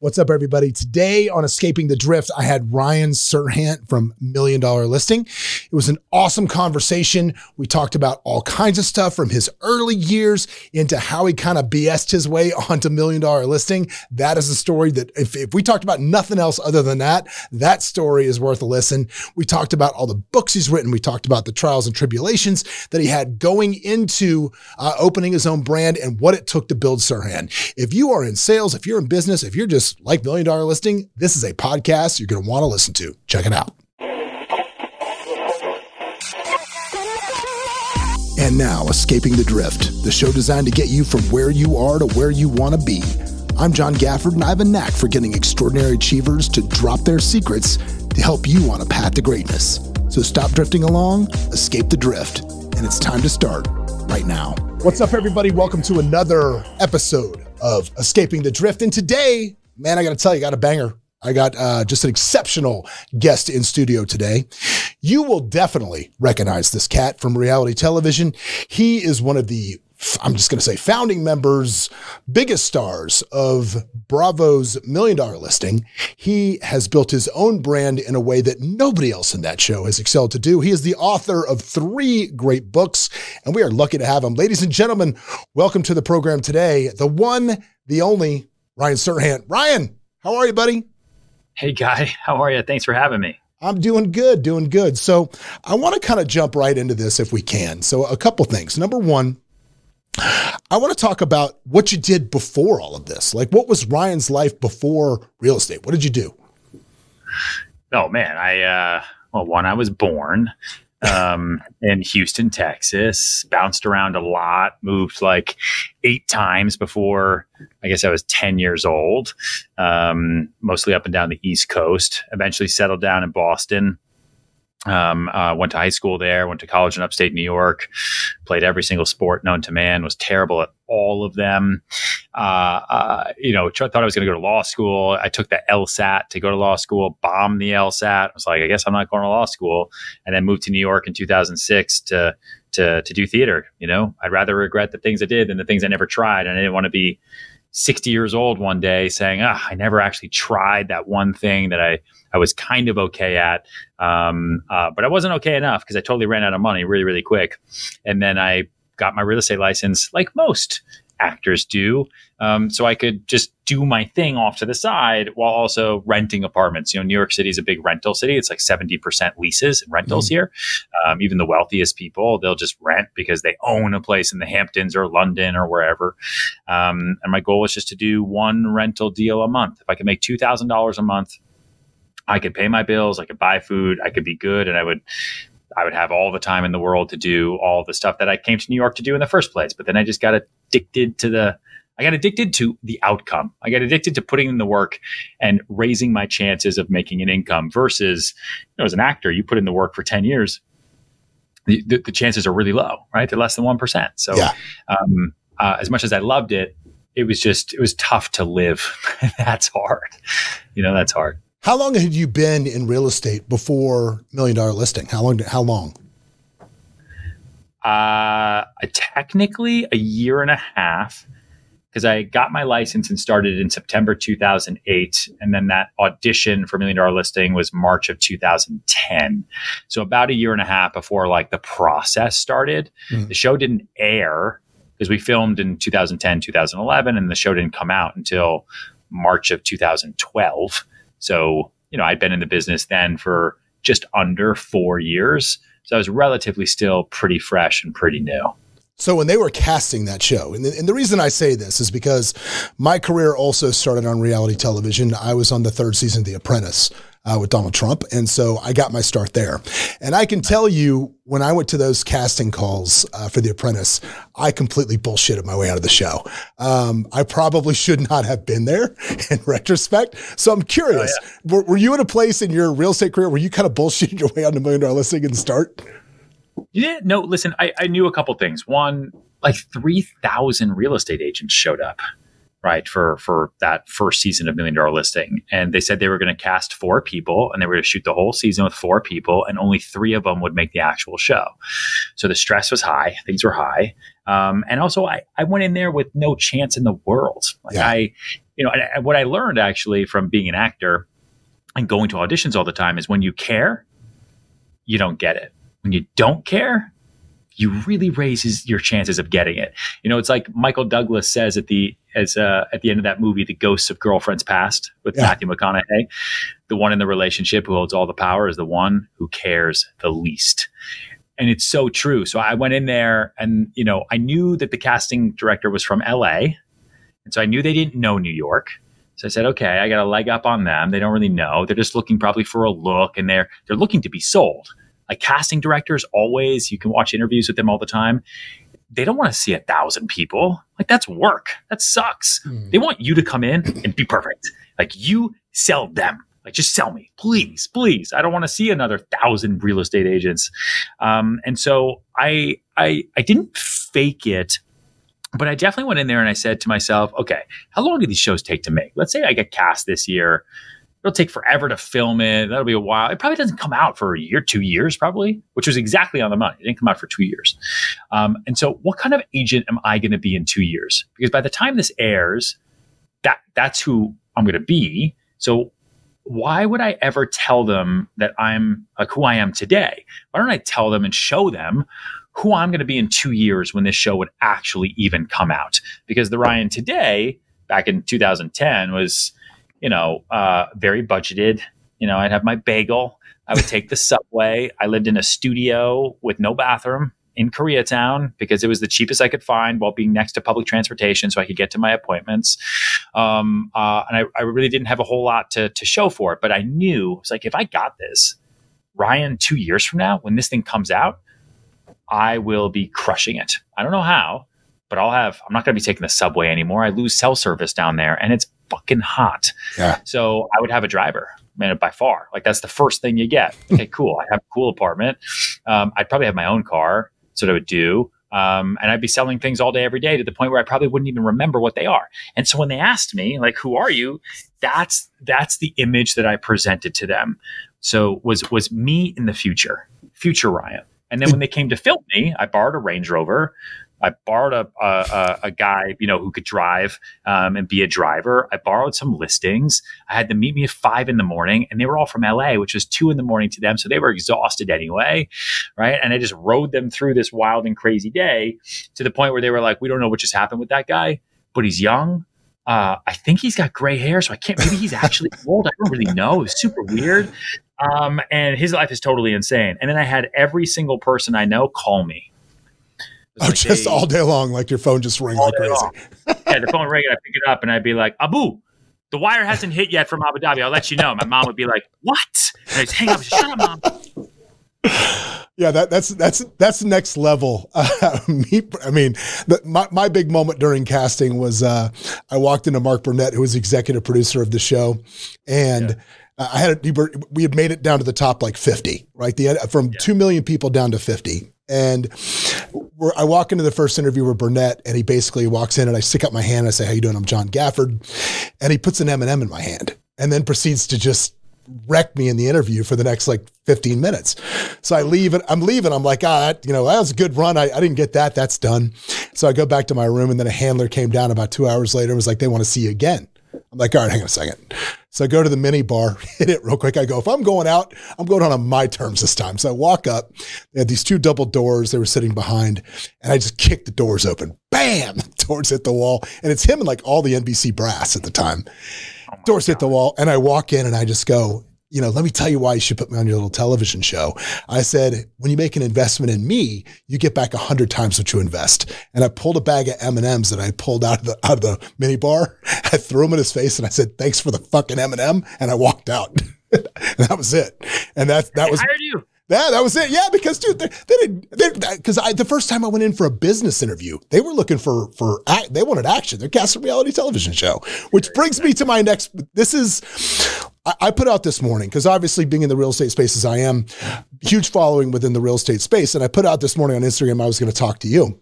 What's up, everybody? Today on Escaping the Drift, I had Ryan Serhant from Million Dollar Listing. It was an awesome conversation. We talked about all kinds of stuff from his early years into how he kind of BS'd his way onto Million Dollar Listing. That is a story that if, if we talked about nothing else other than that, that story is worth a listen. We talked about all the books he's written. We talked about the trials and tribulations that he had going into uh, opening his own brand and what it took to build Serhant. If you are in sales, if you're in business, if you're just like Million Dollar Listing, this is a podcast you're going to want to listen to. Check it out. And now, Escaping the Drift, the show designed to get you from where you are to where you want to be. I'm John Gafford, and I have a knack for getting extraordinary achievers to drop their secrets to help you on a path to greatness. So stop drifting along, escape the drift, and it's time to start right now. What's up, everybody? Welcome to another episode of Escaping the Drift. And today, man, I got to tell you, I got a banger. I got uh, just an exceptional guest in studio today. You will definitely recognize this cat from reality television. He is one of the I'm just going to say founding members, biggest stars of Bravo's million dollar listing. He has built his own brand in a way that nobody else in that show has excelled to do. He is the author of three great books, and we are lucky to have him. Ladies and gentlemen, welcome to the program today. The one, the only Ryan Serhant. Ryan, how are you, buddy? Hey, Guy. How are you? Thanks for having me. I'm doing good, doing good. So I want to kind of jump right into this if we can. So a couple things. Number one, I want to talk about what you did before all of this. Like, what was Ryan's life before real estate? What did you do? Oh man, I uh, well, one, I was born um, in Houston, Texas. Bounced around a lot, moved like eight times before I guess I was 10 years old, um, mostly up and down the East Coast. Eventually settled down in Boston. Um, uh, went to high school there, went to college in upstate New York, played every single sport known to man, was terrible at all of them. Uh, uh, you know, thought I was going to go to law school. I took the LSAT to go to law school, bombed the LSAT. I was like, I guess I'm not going to law school. And then moved to New York in 2006 to, to, to do theater. You know, I'd rather regret the things I did than the things I never tried. And I didn't want to be 60 years old one day saying, ah, I never actually tried that one thing that I, I was kind of okay at. Um, uh, but I wasn't okay enough because I totally ran out of money really, really quick. And then I got my real estate license like most actors do. Um, so I could just do my thing off to the side while also renting apartments. You know, New York City is a big rental city. It's like 70% leases and rentals mm. here. Um, even the wealthiest people, they'll just rent because they own a place in the Hamptons or London or wherever. Um, and my goal was just to do one rental deal a month. If I could make $2,000 a month, I could pay my bills, I could buy food, I could be good, and I would I would have all the time in the world to do all the stuff that I came to New York to do in the first place. But then I just got addicted to the I got addicted to the outcome. I got addicted to putting in the work and raising my chances of making an income versus, you know, as an actor, you put in the work for 10 years, the, the, the chances are really low, right? They're less than 1%. So, yeah. um, uh, as much as I loved it, it was just, it was tough to live. that's hard. You know, that's hard. How long had you been in real estate before Million Dollar Listing? How long? How long? Uh, technically a year and a half because I got my license and started in September 2008. And then that audition for Million Dollar Listing was March of 2010. So about a year and a half before like the process started. Mm. The show didn't air because we filmed in 2010, 2011, and the show didn't come out until March of 2012. So, you know, I'd been in the business then for just under four years. So I was relatively still pretty fresh and pretty new. So when they were casting that show, and the, and the, reason I say this is because my career also started on reality television. I was on the third season of The Apprentice uh, with Donald Trump, and so I got my start there. And I can tell you, when I went to those casting calls uh, for The Apprentice, I completely bullshitted my way out of the show. Um, I probably should not have been there in retrospect. So I'm curious, oh, yeah. were, were, you at a place in your real estate career where you kind of bullshitted your way out of million dollar listing and start? Yeah, no, listen, I, I knew a couple things. One, like 3,000 real estate agents showed up, right, for, for that first season of Million Dollar Listing. And they said they were going to cast four people and they were going to shoot the whole season with four people, and only three of them would make the actual show. So the stress was high, things were high. Um, and also, I, I went in there with no chance in the world. Like, yeah. I, you know, what I learned actually from being an actor and going to auditions all the time is when you care, you don't get it. When you don't care, you really raises your chances of getting it. You know, it's like Michael Douglas says at the as uh, at the end of that movie, The Ghosts of Girlfriends Past with yeah. Matthew McConaughey. The one in the relationship who holds all the power is the one who cares the least. And it's so true. So I went in there and, you know, I knew that the casting director was from LA. And so I knew they didn't know New York. So I said, okay, I got a leg up on them. They don't really know. They're just looking probably for a look and they're they're looking to be sold. Like casting directors always, you can watch interviews with them all the time. They don't want to see a thousand people. Like that's work. That sucks. Mm. They want you to come in and be perfect. Like you sell them. Like just sell me, please, please. I don't want to see another thousand real estate agents. Um, and so I I I didn't fake it but I definitely went in there and I said to myself, okay, how long do these shows take to make? Let's say I get cast this year it'll take forever to film it. That'll be a while. It probably doesn't come out for a year, two years, probably, which was exactly on the money. It didn't come out for two years. Um, and so, what kind of agent am I going to be in two years? Because by the time this airs, that that's who I'm going to be. So, why would I ever tell them that I'm like who I am today? Why don't I tell them and show them who I'm going to be in two years when this show would actually even come out? Because the Ryan today, back in 2010, was you know, uh, very budgeted. You know, I'd have my bagel. I would take the subway. I lived in a studio with no bathroom in Koreatown because it was the cheapest I could find while being next to public transportation so I could get to my appointments. Um, uh, and I, I, really didn't have a whole lot to, to show for it, but I knew it's like, if I got this, Ryan, two years from now, when this thing comes out, I will be crushing it. I don't know how, but I'll have, I'm not going to be taking the subway anymore. I lose cell service down there and it's fucking hot. Yeah. So I would have a driver, man, by far. Like that's the first thing you get. Okay, cool. I have a cool apartment. Um, I'd probably have my own car. So I would do. Um, and I'd be selling things all day, every day to the point where I probably wouldn't even remember what they are. And so when they asked me, like, who are you? That's that's the image that I presented to them. So was was me in the future, future Ryan. And then when they came to film me, I borrowed a Range Rover. I borrowed a, a, a, guy, you know, who could drive um, and be a driver. I borrowed some listings. I had them meet me at five in the morning, and they were all from LA, which was two in the morning to them, so they were exhausted anyway, right? And I just rode them through this wild and crazy day to the point where they were like, "We don't know what just happened with that guy, but he's young." Uh, I think he's got gray hair, so I can't. Maybe he's actually old. I don't really know. It's super weird. Um, and his life is totally insane. And then I had every single person I know call me Oh, like just they, all day long, like your phone just rang like crazy. yeah, the phone rang, I pick it up, and I'd be like, "Abu, the wire hasn't hit yet from Abu Dhabi. I'll let you know." My mom would be like, "What?" And I'd hang up. Shut up, mom. Yeah, that, that's that's that's next level. Uh, me, I mean, the, my my big moment during casting was uh, I walked into Mark Burnett, who was executive producer of the show, and. Yeah. I had it, we had made it down to the top like 50, right? The from yeah. 2 million people down to 50. And I walk into the first interview with Burnett, and he basically walks in, and I stick up my hand. And I say, "How you doing? I'm John Gafford," and he puts an M and m in my hand, and then proceeds to just wreck me in the interview for the next like 15 minutes. So I leave and I'm leaving. I'm like, ah, that, you know, that was a good run. I, I didn't get that. That's done. So I go back to my room and then a handler came down about two hours later and was like, they want to see you again. I'm like, all right, hang on a second. So I go to the mini bar, hit it real quick. I go, if I'm going out, I'm going out on my terms this time. So I walk up. They had these two double doors they were sitting behind, and I just kick the doors open. Bam! The doors hit the wall. And it's him and like all the NBC brass at the time. Oh doors God. hit the wall, and I walk in and I just go, you know, let me tell you why you should put me on your little television show. I said, when you make an investment in me, you get back a hundred times what you invest. And I pulled a bag of M and M's that I pulled out of the out of the mini bar. I threw them in his face, and I said, "Thanks for the fucking M and m and I walked out. and that was it. And that that was. I hired you. Yeah, that was it. Yeah, because dude, they, they didn't. Because I the first time I went in for a business interview, they were looking for for they wanted action. They're casting a reality television show, which brings me to my next. This is I, put out this morning because obviously being in the real estate space as I am, huge following within the real estate space, and I put out this morning on Instagram I was going to talk to you,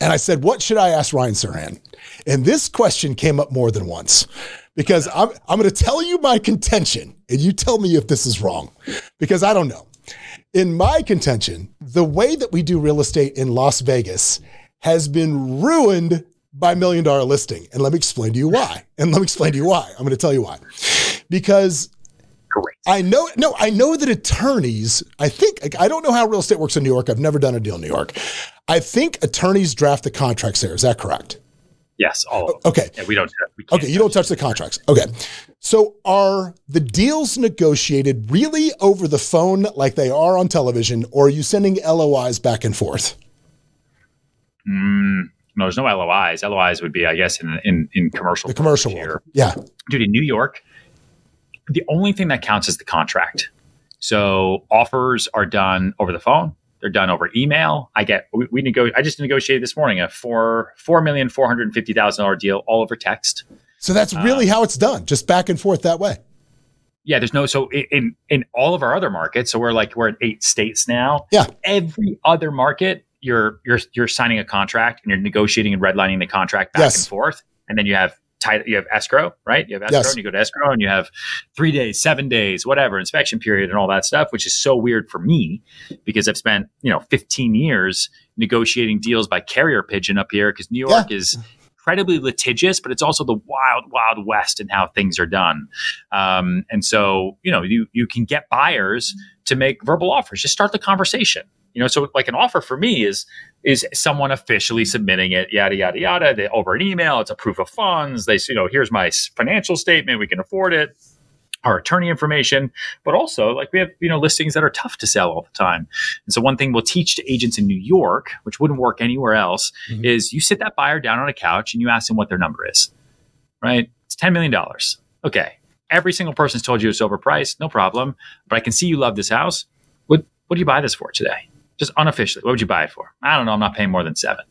and I said, "What should I ask Ryan Serhant?" And this question came up more than once because I'm I'm going to tell you my contention, and you tell me if this is wrong because I don't know in my contention, the way that we do real estate in Las Vegas has been ruined by million dollar listing. And let me explain to you why. And let me explain to you why. I'm going to tell you why. Because. I know, no, I know that attorneys, I think, I don't know how real estate works in New York. I've never done a deal in New York. I think attorneys draft the contracts there. Is that correct? Yes, all of them. Okay. Yeah, we don't. We okay, you don't touch the contracts. Okay. So are the deals negotiated really over the phone like they are on television, or are you sending LOIs back and forth? Mm, no, there's no LOIs. LOIs would be, I guess, in in, in commercial. The commercial world. Yeah. Dude, in New York, the only thing that counts is the contract. So offers are done over the phone. They're done over email. I get we, we nego- I just negotiated this morning a four four million four hundred fifty thousand dollar deal all over text. So that's really uh, how it's done, just back and forth that way. Yeah, there's no so in in all of our other markets. So we're like we're in eight states now. Yeah, every other market, you're you're you're signing a contract and you're negotiating and redlining the contract back yes. and forth, and then you have title, you have escrow, right? You have escrow yes. and you go to escrow and you have three days, seven days, whatever, inspection period and all that stuff, which is so weird for me because I've spent, you know, 15 years negotiating deals by carrier pigeon up here because New York yeah. is incredibly litigious, but it's also the wild, wild west in how things are done. Um, and so, you know, you you can get buyers to make verbal offers. Just start the conversation. You know, so like an offer for me is is someone officially submitting it, yada yada yada. They over an email, it's a proof of funds. They say, you know, here's my financial statement, we can afford it. Our attorney information, but also like we have you know listings that are tough to sell all the time. And so one thing we'll teach to agents in New York, which wouldn't work anywhere else, mm-hmm. is you sit that buyer down on a couch and you ask them what their number is. Right? It's ten million dollars. Okay. Every single person's told you it's overpriced, no problem. But I can see you love this house. What what do you buy this for today? Just unofficially, what would you buy it for? I don't know. I'm not paying more than seven.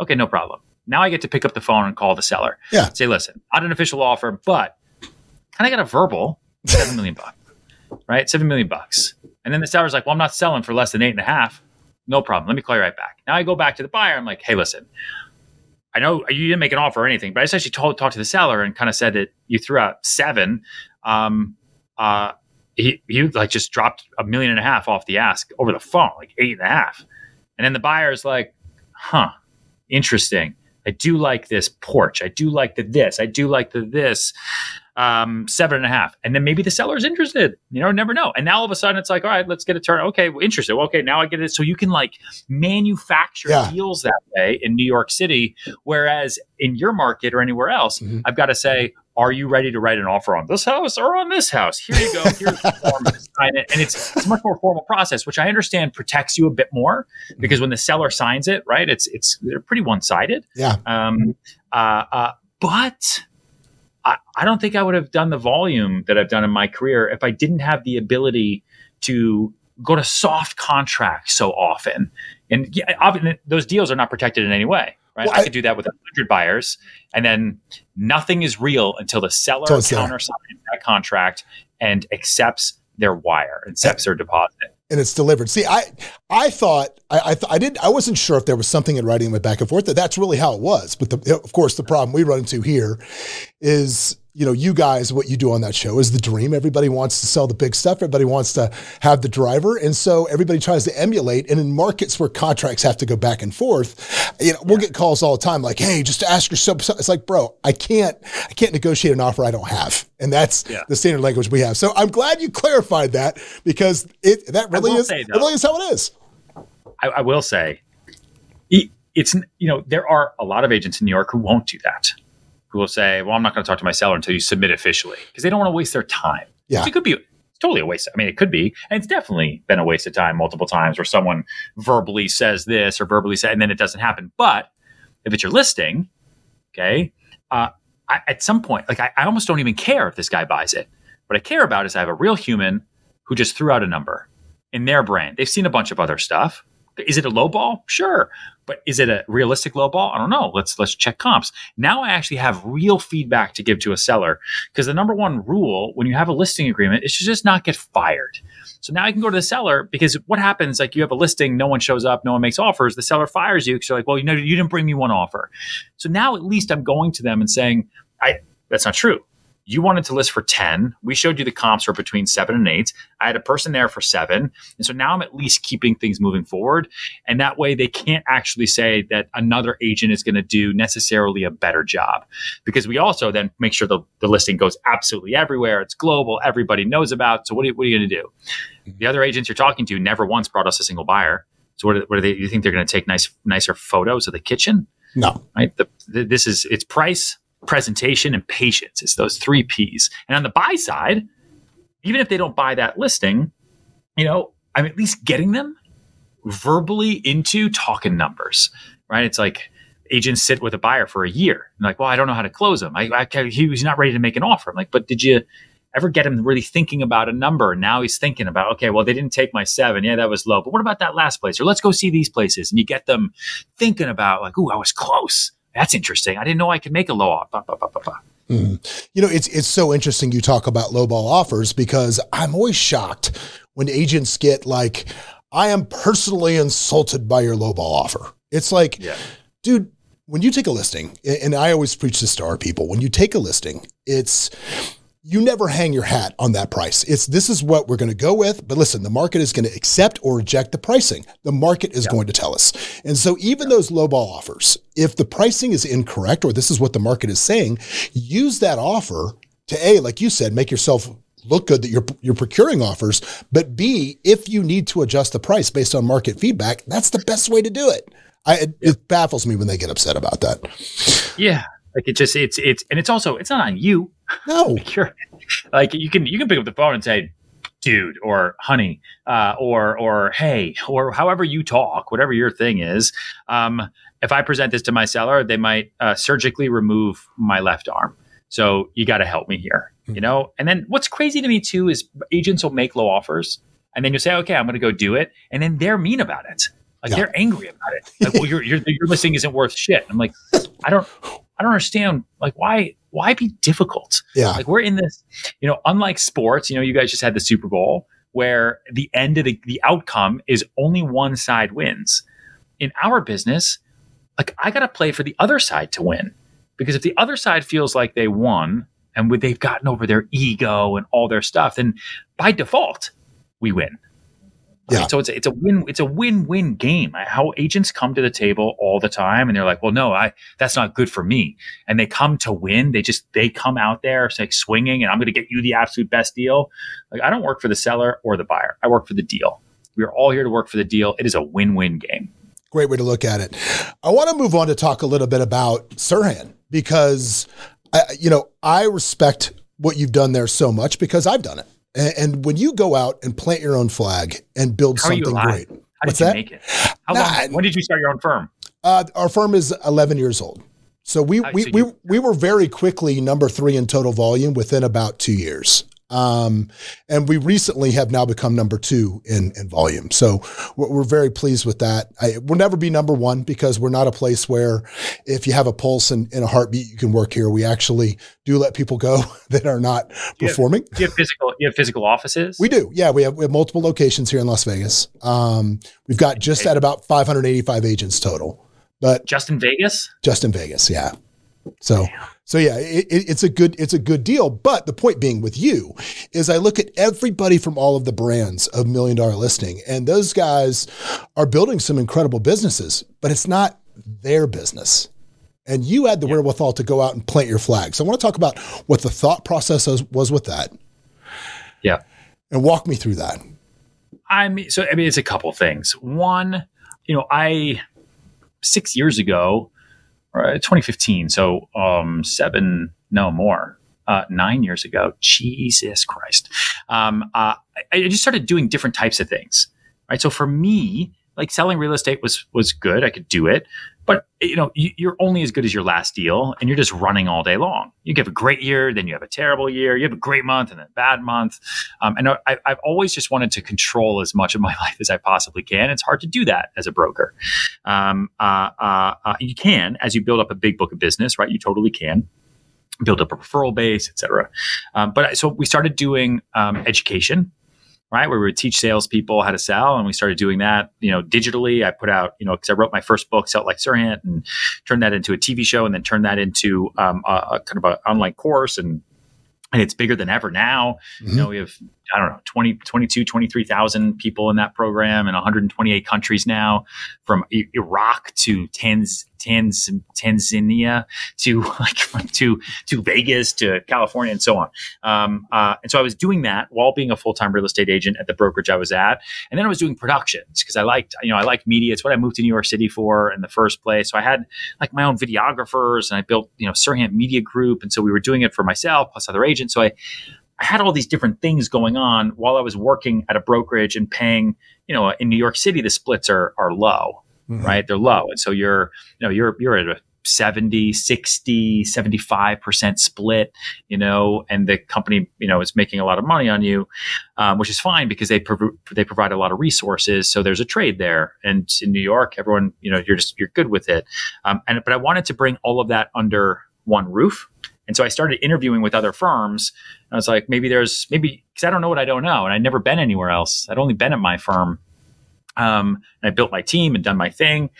Okay, no problem. Now I get to pick up the phone and call the seller. Yeah. Say, listen, not an official offer, but can I got a verbal seven million bucks? Right? Seven million bucks. And then the seller's like, well, I'm not selling for less than eight and a half. No problem. Let me call you right back. Now I go back to the buyer. I'm like, hey, listen, I know you didn't make an offer or anything, but I just actually told, talked to the seller and kind of said that you threw out seven. Um, uh, he he like just dropped a million and a half off the ask over the phone, like eight and a half. And then the buyer's like, huh, interesting. I do like this porch. I do like the this. I do like the this. Um, seven and a half. And then maybe the seller's interested. You know, never know. And now all of a sudden it's like, all right, let's get a turn. Okay, interested. Well, okay, now I get it. So you can like manufacture yeah. deals that way in New York City. Whereas in your market or anywhere else, mm-hmm. I've got to say, are you ready to write an offer on this house or on this house? Here you go. Here's the form. Sign it. And it's, it's a much more formal process, which I understand protects you a bit more because when the seller signs it, right, it's it's they're pretty one sided. Yeah. Um, uh, uh, but I, I don't think I would have done the volume that I've done in my career if I didn't have the ability to go to soft contracts so often. And yeah, those deals are not protected in any way right? Well, I, I, could do that with a hundred buyers, and then nothing is real until the seller countersigns that contract and accepts their wire, and accepts their deposit, and it's delivered. See, I I thought I I, th- I did I wasn't sure if there was something in writing with back and forth that that's really how it was. But the, of course, the problem we run into here is you know, you guys, what you do on that show is the dream. Everybody wants to sell the big stuff. Everybody wants to have the driver. And so everybody tries to emulate. And in markets where contracts have to go back and forth, you know, we'll get calls all the time like, hey, just ask yourself. It's like, bro, I can't, I can't negotiate an offer I don't have. And that's yeah. the standard language we have. So I'm glad you clarified that because it, that really is, say, though, really is how it is. I, I will say, it's, you know, there are a lot of agents in New York who won't do that who will say, "Well, I'm not going to talk to my seller until you submit officially," because they don't want to waste their time. Yeah, it could be totally a waste. I mean, it could be, and it's definitely been a waste of time multiple times where someone verbally says this or verbally say, and then it doesn't happen. But if it's your listing, okay, uh, I, at some point, like I, I almost don't even care if this guy buys it. What I care about is I have a real human who just threw out a number in their brain. They've seen a bunch of other stuff. Is it a low ball? Sure. But is it a realistic low ball? I don't know. Let's let's check comps. Now I actually have real feedback to give to a seller because the number one rule when you have a listing agreement is to just not get fired. So now I can go to the seller because what happens like you have a listing, no one shows up, no one makes offers, the seller fires you because you're like, well, you know, you didn't bring me one offer. So now at least I'm going to them and saying, I that's not true. You wanted to list for 10. We showed you the comps were between seven and eight. I had a person there for seven. And so now I'm at least keeping things moving forward. And that way they can't actually say that another agent is going to do necessarily a better job because we also then make sure the, the listing goes absolutely everywhere. It's global. Everybody knows about. So what are, you- what are you going to do? The other agents you're talking to never once brought us a single buyer. So what are, what are they? You think they're going to take nice, nicer photos of the kitchen? No. right? The, the, this is it's price, presentation, and patience. It's those three P's. And on the buy side, even if they don't buy that listing, you know, I'm at least getting them verbally into talking numbers, right? It's like agents sit with a buyer for a year. And like, well, I don't know how to close him. I, I he was not ready to make an offer. I'm like, but did you ever get him really thinking about a number? And now he's thinking about, okay, well, they didn't take my seven. Yeah, that was low. But what about that last place? Or let's go see these places. And you get them thinking about like, ooh, I was close. That's interesting. I didn't know I could make a low offer. Bah, bah, bah, bah. Hmm. You know, it's it's so interesting you talk about lowball offers because I'm always shocked when agents get like, I am personally insulted by your lowball offer. It's like, Yeah. dude, when you take a listing, and I always preach this to our people, when you take a listing, it's you never hang your hat on that price. It's this is what we're going to go with. But listen, the market is going to accept or reject the pricing. The market is going to tell us. And so even those lowball offers, if the pricing is incorrect or this is what the market is saying, use that offer to A, like you said, make yourself look good that you're you're procuring offers, but B, if you need to adjust the price based on market feedback, that's the best way to do it. I, it, it baffles me when they get upset about that. Yeah. Like it just, it's, it's, and it's also, it's not on you. No, You're like, you can, you can pick up the phone and say, dude, or honey, uh, or, or hey, or however you talk, whatever your thing is. Um, if I present this to my seller, they might uh, surgically remove my left arm. So you got to help me here, you know? And then what's crazy to me too is agents will make low offers and then you say, okay, I'm going to go do it. And then they're mean about it. Like Yeah. they're angry about it. Like, well, your, your, your listing isn't worth shit. I'm like, I don't, I don't understand. Like, why, why be difficult? yeah, Like we're in this, you know, unlike sports, you know, you guys just had the Super Bowl where the end of the, the outcome is only one side wins. In our business, like I got to play for the other side to win because if the other side feels like they won and they've gotten over their ego and all their stuff, then by default, we win. Yeah. So it's a, it's a win it's a win win game. How agents come to the table all the time and they're like, well, no, I that's not good for me. And they come to win. They just they come out there like swinging, and I'm going to get you the absolute best deal. Like I don't work for the seller or the buyer. I work for the deal. We are all here to work for the deal. It is a win win game. great way to look at it. I want to move on to talk a little bit about Serhant because, I, you know, I respect what you've done there so much because I've done it. And, and when you go out and plant your own flag and build How something great, How What's did you that? make it? How Nah, long? When did you start your own firm? uh, our firm is 11 years old. So we, we, so we, you- we were very quickly number three in total volume within about two years. Um, and we recently have now become number two in, in volume. So we're, we're very pleased with that. I, we'll never be number one because we're not a place where if you have a pulse and, and a heartbeat, you can work here. We actually do let people go that are not Yeah. performing. Do you have physical? You have physical offices? We do. Yeah. We have, we have multiple locations here in Las Vegas. Um, we've got just at about 585 agents total, but just in Vegas. just in Vegas. Yeah. So, so yeah, it, it- it's a good, it's a good deal. But the point being with you is I look at everybody from all of the brands of million dollar listing and those guys are building some incredible businesses, but it's not their business. And you had the wherewithal to go out and plant your flag. So I want to talk about what the thought process was, was with that Yeah. and walk me through that. I mean, so I mean, it's a couple things. One, you know, I six years ago, or 2015, so um, seven, no more, uh, nine years ago. Jesus Christ, um, uh, I, I just started doing different types of things. Right. So for me, like selling real estate was was good. I could do it, but you know, you, you're only as good as your last deal, and you're just running all day long. You have a great year, then you have a terrible year. You have a great month, and then a bad month. Um, and I, I've always just wanted to control as much of my life as I possibly can. It's hard to do that as a broker. Um, uh, uh, uh, you can as you build up a big book of business, right? You totally can build up a referral base, et cetera. Um, but so we started doing um, education, right? Where we would teach salespeople how to sell, and we started doing that, you know, digitally. I put out, you know, because I wrote my first book, Sell Like Serhant, and turned that into a TV show, and then turned that into um, a, a kind of an online course and and it's bigger than ever now. Mm-hmm. You know, we have I don't know 20 22 23,000 people in that program in 128 countries now from Iraq to Tanz, Tanz, Tanzania to like to to Vegas to California and so on. Um, uh, and so I was doing that while being a full-time real estate agent at the brokerage I was at. And then I was doing productions because I liked, you know, I liked media. It's what I moved to New York City for in the first place. So I had like my own videographers and I built, you know, Serhant Media Group. And so we were doing it for myself plus other agents. So I I had all these different things going on while I was working at a brokerage and paying, you know, in New York City, the splits are, are low, mm-hmm. right? They're low. And so you're, you know, you're, you're at a 70, 60, 75% split, you know, and the company, you know, is making a lot of money on you, um, which is fine because they, prov- they provide a lot of resources. So there's a trade there. And in New York, everyone, you know, you're just, you're good with it. Um, and, but I wanted to bring all of that under one roof and so I started interviewing with other firms. I was like, maybe there's maybe because I don't know what I don't know, and I'd never been anywhere else. I'd only been at my firm. Um, and I built my team and done my thing.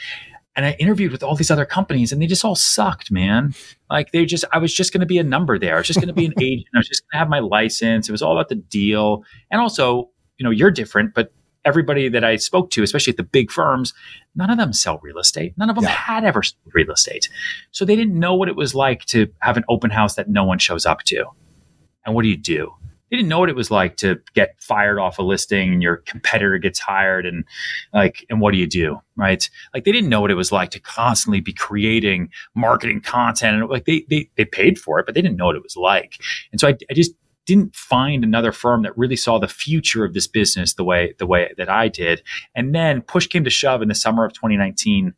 And I interviewed with all these other companies, and they just all sucked, man. Like they just, I was just going to be a number there. I was just going to be an agent. I was just going to have my license. It was all about the deal, and also, you know, you're different, but everybody that I spoke to, especially at the big firms, none of them sell real estate. None of them yeah. had ever sold real estate. So they didn't know what it was like to have an open house that no one shows up to. And what do you do? They didn't know what it was like to get fired off a listing and your competitor gets hired and like and what do you do right like they didn't know what it was like to constantly be creating marketing content and like they they, they paid for it but they didn't know what it was like and so I, I just didn't find another firm that really saw the future of this business the way the way that I did. And then push came to shove in the summer of 2019.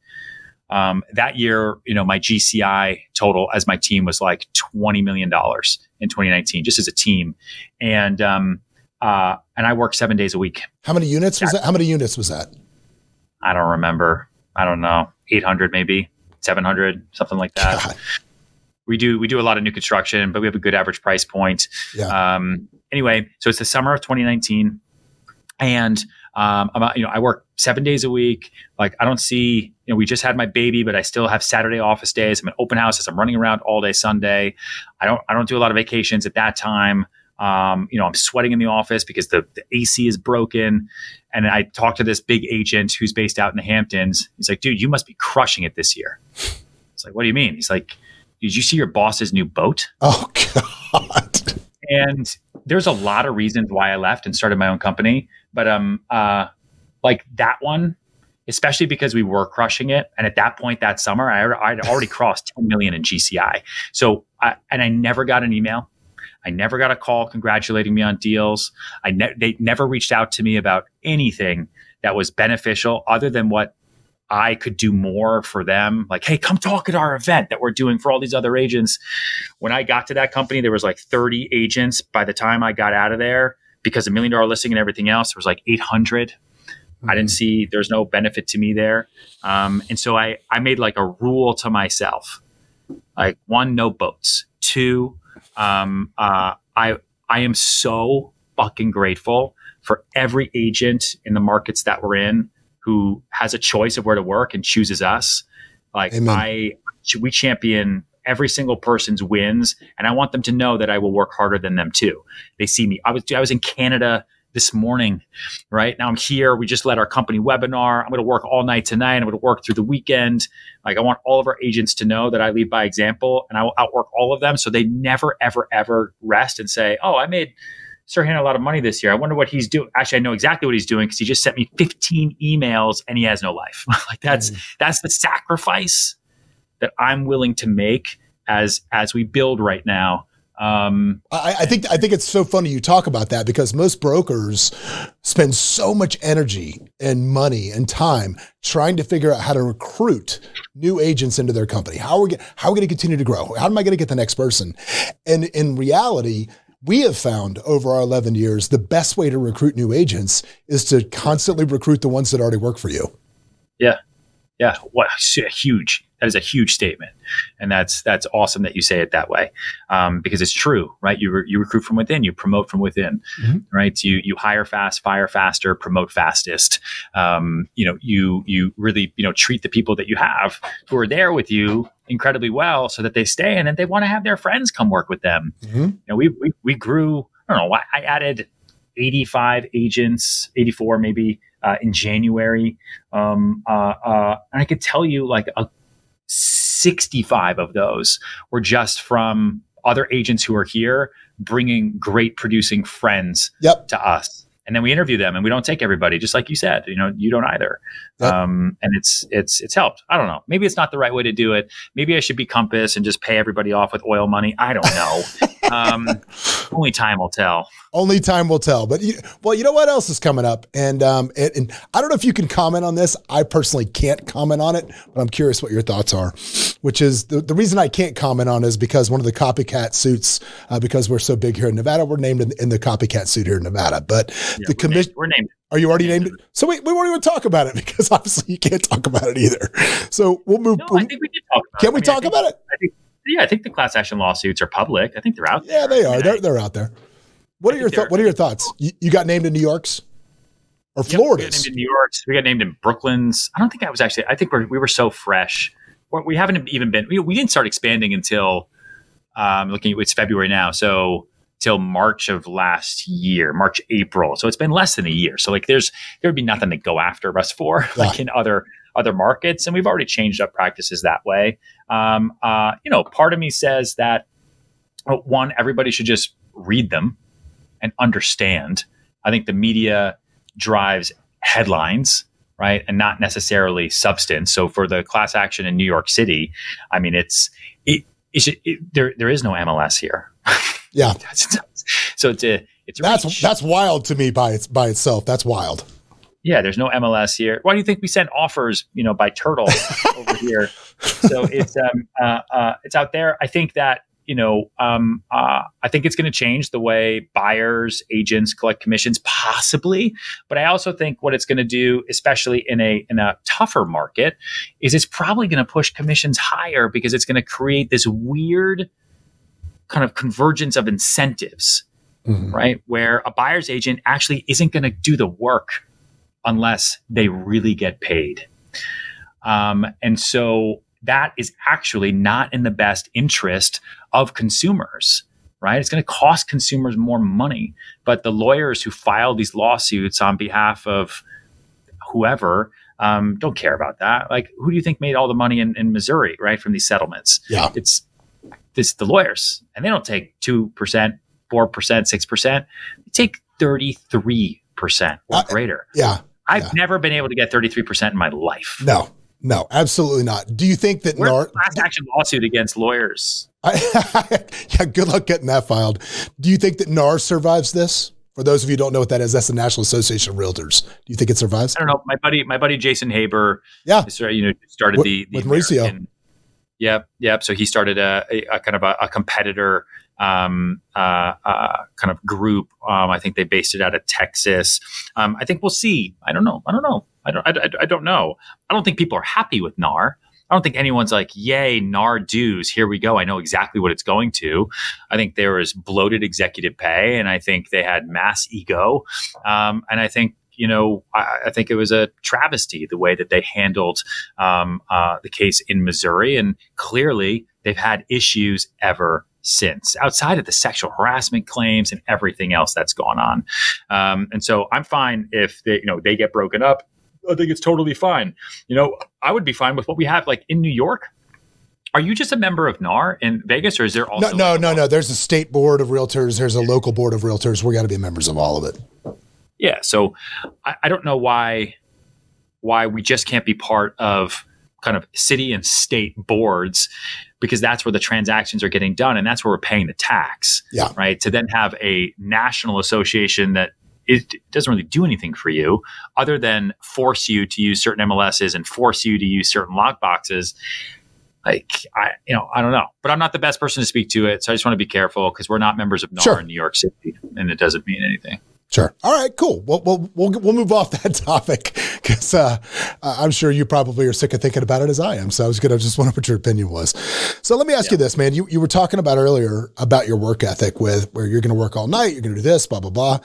Um, that year, you know, my GCI total as my team was like twenty million dollars in 2019, just as a team, and um, uh, and I worked seven days a week. How many units was that? How many units was that? I don't remember. I don't know, 800 maybe, 700, something like that. God we do we do a lot of new construction, but we have a good average price point. Yeah. Um, anyway, so it's the summer of 2019, and um, I'm, you know I work seven days a week. Like I don't see you know we just had my baby, but I still have Saturday office days. I'm in open houses. I'm running around all day Sunday. I don't I don't do a lot of vacations at that time. Um, you know, I'm sweating in the office because the, the AC is broken. And I talked to this big agent who's based out in the Hamptons. He's like, dude, you must be crushing it this year. It's like, what do you mean? He's like, did you see your boss's new boat? Oh God. And there's a lot of reasons why I left and started my own company. But um uh like that one, especially because we were crushing it. And at that point that summer, I, I'd already crossed 10 million in GCI. So I, and I never got an email. I never got a call congratulating me on deals. I ne- they never reached out to me about anything that was beneficial other than what I could do more for them. Like, hey, come talk at our event that we're doing for all these other agents. When I got to that company, there was like 30 agents. By the time I got out of there, because a million dollar listing and everything else, there was like 800. Mm-hmm. I didn't mm-hmm. see there's no benefit to me there. Um, and so I, I made like a rule to myself like one, no boats. Two, um, uh, I, I am so fucking grateful for every agent in the markets that we're in who has a choice of where to work and chooses us. Like Amen. I, we champion every single person's wins, and I want them to know that I will work harder than them too. They see me. I was I was in Canada this morning, right now I'm here. We just led our company webinar. I'm going to work all night tonight. I'm going to work through the weekend. Like I want all of our agents to know that I lead by example, and I will outwork all of them so they never, ever, ever rest and say, "Oh, I made." Serhant a lot of money this year. I wonder what he's doing. Actually, I know exactly what he's doing because he just sent me 15 emails and he has no life. like that's mm. that's the sacrifice that I'm willing to make as as we build right now. Um, I, I, think I think it's so funny you talk about that because most brokers spend so much energy and money and time trying to figure out how to recruit new agents into their company. How are we how are we going to continue to grow? How am I going to get the next person? And in reality, we have found over our 11 years the best way to recruit new agents is to constantly recruit the ones that already work for you. Yeah. yeah. What huge that is a huge statement, and that's that's awesome that you say it that way, um, because it's true, right? You re- you recruit from within, you promote from within, mm-hmm. right? You you hire fast, fire faster, promote fastest. Um, you know, you you really you know treat the people that you have who are there with you incredibly well, so that they stay, and then they want to have their friends come work with them. Mm-hmm. You know, we, we we grew. I don't know. I added 85 agents, 84 maybe uh, in January. Um, uh, uh, and I could tell you like a 65 of those were just from other agents who are here bringing great producing friends yep. to us and then we interview them and we don't take everybody just like you said you know you don't either. Yep. um, and it's it's it's helped. I don't know. Maybe it's not the right way to do it. Maybe i should be compass and just pay everybody off with oil money. I don't know. Um, only time will tell. Only time will tell. But you, well you know what else is coming up? And um and, and i don't know if you can comment on this. I personally can't comment on it but i'm curious what your thoughts are which is the, the reason i can't comment on is because one of the copycat suits uh, because we're so big here in nevada we're named in, in the copycat suit here in nevada. But yeah, the commission. We're named. Are you already named? So we, we won't even talk about it because obviously you can't talk about it either. So we'll move. No, I think we did talk about Can it. we I mean, talk think, about it? I think, yeah, I think the class action lawsuits are public. I think they're out there. Yeah, they are. they're, they're out there. What are your th- What are your thoughts? You, you, got named in New York's or yep, Florida's? We got named in New York's. We got named in Brooklyn's. I don't think I was actually. I think we're, we were so fresh. We haven't even been. We, we didn't start expanding until um, looking. It's February now, so till March of last year, March, April. So it's been less than a year. So like there's there would be nothing to go after us for yeah. like in other other markets. And we've already changed up practices that way. Um, uh, you know, part of me says that uh, one, everybody should just read them and understand. I think the media drives headlines right and not necessarily substance so for the class action in new york city i mean it's it, it, it there there is no mls here Yeah. so it's a it's a that's reach. that's wild to me by its by itself. That's wild. Yeah, there's no MLS here. Why do you think we sent offers, you know, by Turtle over here? So it's um uh, uh, it's out there. I think that you know um uh, I think it's going to change the way buyers, agents collect commissions, possibly. But I also think what it's going to do, especially in a in a tougher market, is it's probably going to push commissions higher because it's going to create this weird kind of convergence of incentives, mm-hmm. right? Where a buyer's agent actually isn't going to do the work unless they really get paid. Um, and so that is actually not in the best interest of consumers, right? It's going to cost consumers more money. But the lawyers who file these lawsuits on behalf of whoever um, don't care about that. Like, who do you think made all the money in, in Missouri, right, from these settlements? Yeah, it's this the lawyers, and they don't take two percent, four percent, six percent. They take thirty three percent or uh, greater. Yeah, I've yeah. never been able to get thirty three percent in my life. No, no, absolutely not. Do you think that Where's NAR class action lawsuit against lawyers? I, yeah, good luck getting that filed. Do you think that NAR survives this? For those of you who don't know what that is, that's the National Association of Realtors. Do you think it survives? I don't know. My buddy, my buddy Jason Haber, yeah, you know, started the, the with Mauricio. Yep, yep. So he started a, a, a kind of a, a competitor um, uh, uh, kind of group. Um, I think they based it out of Texas. Um, I think we'll see. I don't know. I don't know. I don't. I, I, don't know. I don't think people are happy with NAR. I don't think anyone's like, "Yay, NAR dues! Here we go." I know exactly what it's going to. I think there was bloated executive pay, and I think they had mass ego, um, and I think you know, I, I, think it was a travesty the way that they handled um, uh, the case in Missouri. And clearly, they've had issues ever since, outside of the sexual harassment claims and everything else that's gone on. Um, and so, I'm fine if they, you know they get broken up. I think it's totally fine. You know, I would be fine with what we have, like in New York. Are you just a member of NAR in Vegas, or is there also no, no, no, no? There's a state board of realtors. There's a local board of realtors. We got to be members of all of it. Yeah. So I, I don't know why why we just can't be part of kind of city and state boards because that's where the transactions are getting done and that's where we're paying the tax. Yeah. Right. To then have a national association that it doesn't really do anything for you other than force you to use certain MLSs and force you to use certain lock boxes. Like I, you know, I don't know, but I'm not the best person to speak to it, so I just want to be careful because we're not members of NAR sure. in New York City, and it doesn't mean anything. Sure. All right. Cool. We'll we'll we'll, we'll move off that topic because uh, I'm sure you probably are sick of thinking about it as I am. So I was gonna just wonder what your opinion was. So let me ask yeah. you this, man. You you were talking about earlier about your work ethic with where you're gonna work all night, you're gonna do this, blah blah blah.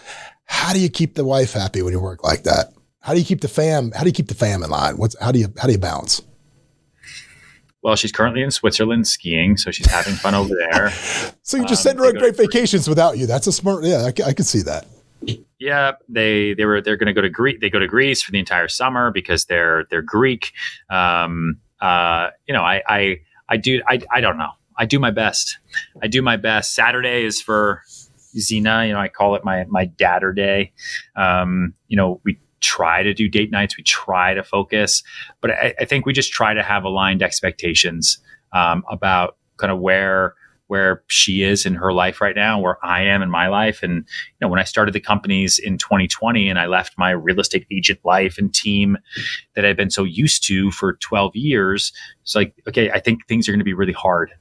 How do you keep the wife happy when you work like that? How do you keep the fam? How do you keep the fam in line? What's how do you how do you balance? Well, she's currently in Switzerland skiing, so she's having fun over there. so you just um, send her on great vacations without you. That's a smart. Yeah, I, I can see that. Yeah, they they were they're going to go to Greece. They go to Greece for the entire summer because they're they're Greek. Um, uh, you know, I I I do I I don't know. I do my best. I do my best. Saturday is for Zena. You know, I call it my my dadder day. Um, you know, we try to do date nights. We try to focus, but I, I think we just try to have aligned expectations um, about kind of where where she is in her life right now, where I am in my life. And, you know, when I started the companies in 2020 and I left my real estate agent life and team that I've been so used to for 12 years, it's like, okay, I think things are going to be really hard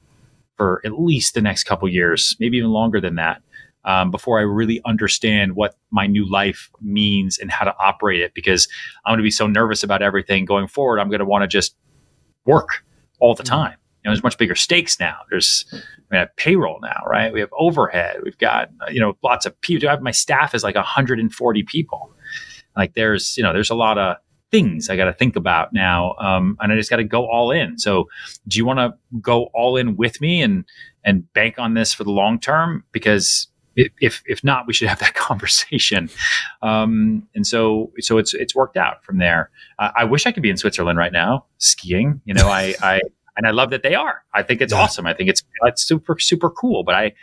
for at least the next couple years, maybe even longer than that. Um, before I really understand what my new life means and how to operate it, because I'm going to be so nervous about everything going forward. I'm going to want to just work all the mm-hmm. time. Know, there's much bigger stakes now. There's we have payroll now, right? We have overhead. We've got you know lots of people. My staff is like 140 people. Like there's you know there's a lot of things I got to think about now, um, and I just got to go all in. So, do you want to go all in with me and and bank on this for the long term? Because if if not, we should have that conversation. Um, and so so it's it's worked out from there. Uh, I wish I could be in Switzerland right now skiing. You know, I I and I love that they are. I think it's yeah. awesome. I think it's it's super super cool. But I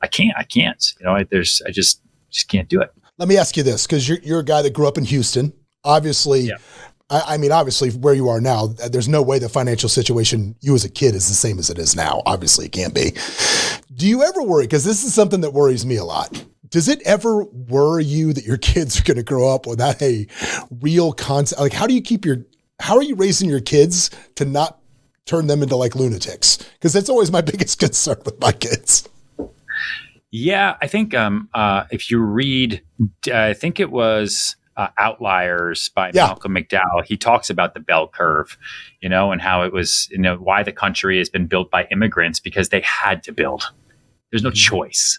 I can't I can't. You know, I, there's I just just can't do it. Let me ask you this, because you're you're a guy that grew up in Houston. Obviously, yeah. I, I, mean, obviously, where you are now, there's no way the financial situation you as a kid is the same as it is now. Obviously, it can't be. Do you ever worry? Because this is something that worries me a lot. Does it ever worry you that your kids are going to grow up without a real concept? Like, how do you keep your how are you raising your kids to not turn them into like lunatics? Because that's always my biggest concern with my kids. Yeah, I think um, uh, if you read, I think it was uh, Outliers by yeah. Malcolm McDowell, he talks about the bell curve, you know, and how it was, you know, why the country has been built by immigrants because they had to build. There's no mm-hmm. choice,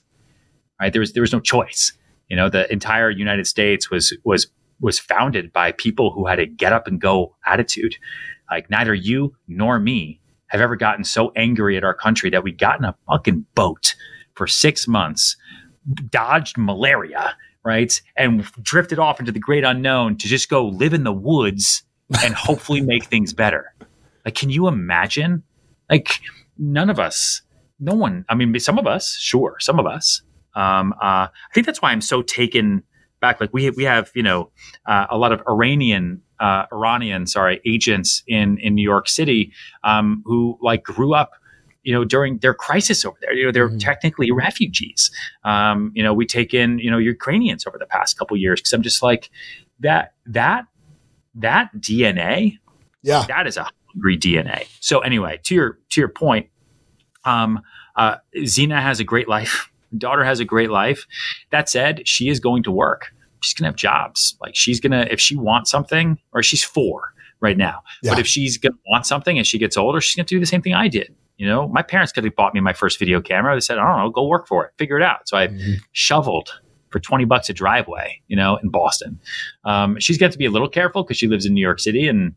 right? There was there was no choice. You know, the entire United States was was was founded by people who had a get up and go attitude. Like neither you nor me have ever gotten so angry at our country that we got in a fucking boat for six months, dodged malaria, right? And drifted off into the great unknown to just go live in the woods and hopefully make things better. Like, can you imagine? Like, none of us, no one, I mean, some of us, sure, some of us. Um, uh, I think that's why I'm so taken back. Like, we, we have, you know, uh, a lot of Iranian uh, Iranian, sorry, agents in in New York City um, who like grew up you know during their crisis over there. You know they're mm-hmm. technically refugees. Um, you know we take in you know ukrainians over the past couple years because i'm just like that that that dna yeah. that is a hungry dna so anyway to your to your point um uh, Zena has a great life. Daughter has a great life. That said she is going to work she's gonna have jobs. Like she's gonna if she wants something, or she's four right now. Yeah. But if she's gonna want something and she gets older, she's gonna do the same thing I did. You know, my parents could have bought me my first video camera. They said, I don't know, go work for it, figure it out. So I mm-hmm. shoveled for 20 bucks a driveway, you know, in Boston. Um, she's got to be a little careful because she lives in New York City and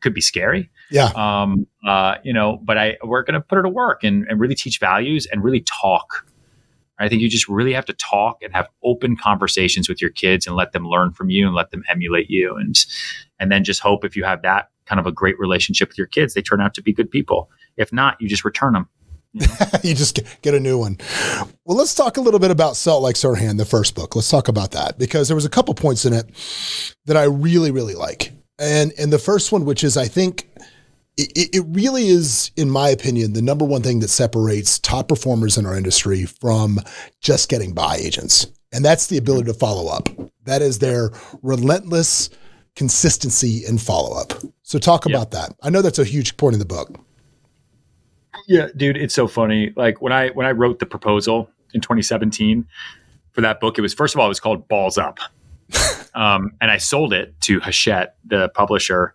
could be scary. Yeah. Um, uh, you know, but I, we're going to put her to work and, and really teach values and really talk I think you just really have to talk and have open conversations with your kids and let them learn from you and let them emulate you and and then just hope if you have that kind of a great relationship with your kids, they turn out to be good people. If not, you just return them. You, know? you just get a new one. Well, let's talk a little bit about Sell Like Serhant, the first book. Let's talk about that because there was a couple points in it that I really, really like. And and the first one, which is I think it, it really is, in my opinion, the number one thing that separates top performers in our industry from just getting by agents. And that's the ability to follow up. That is their relentless consistency and follow up. So talk about that. I know that's a huge point in the book. Yeah, dude, it's so funny. Like when I when I wrote the proposal in 2017, for that book. It was first of all, it was called Balls Up. Um, and I sold it to Hachette, the publisher.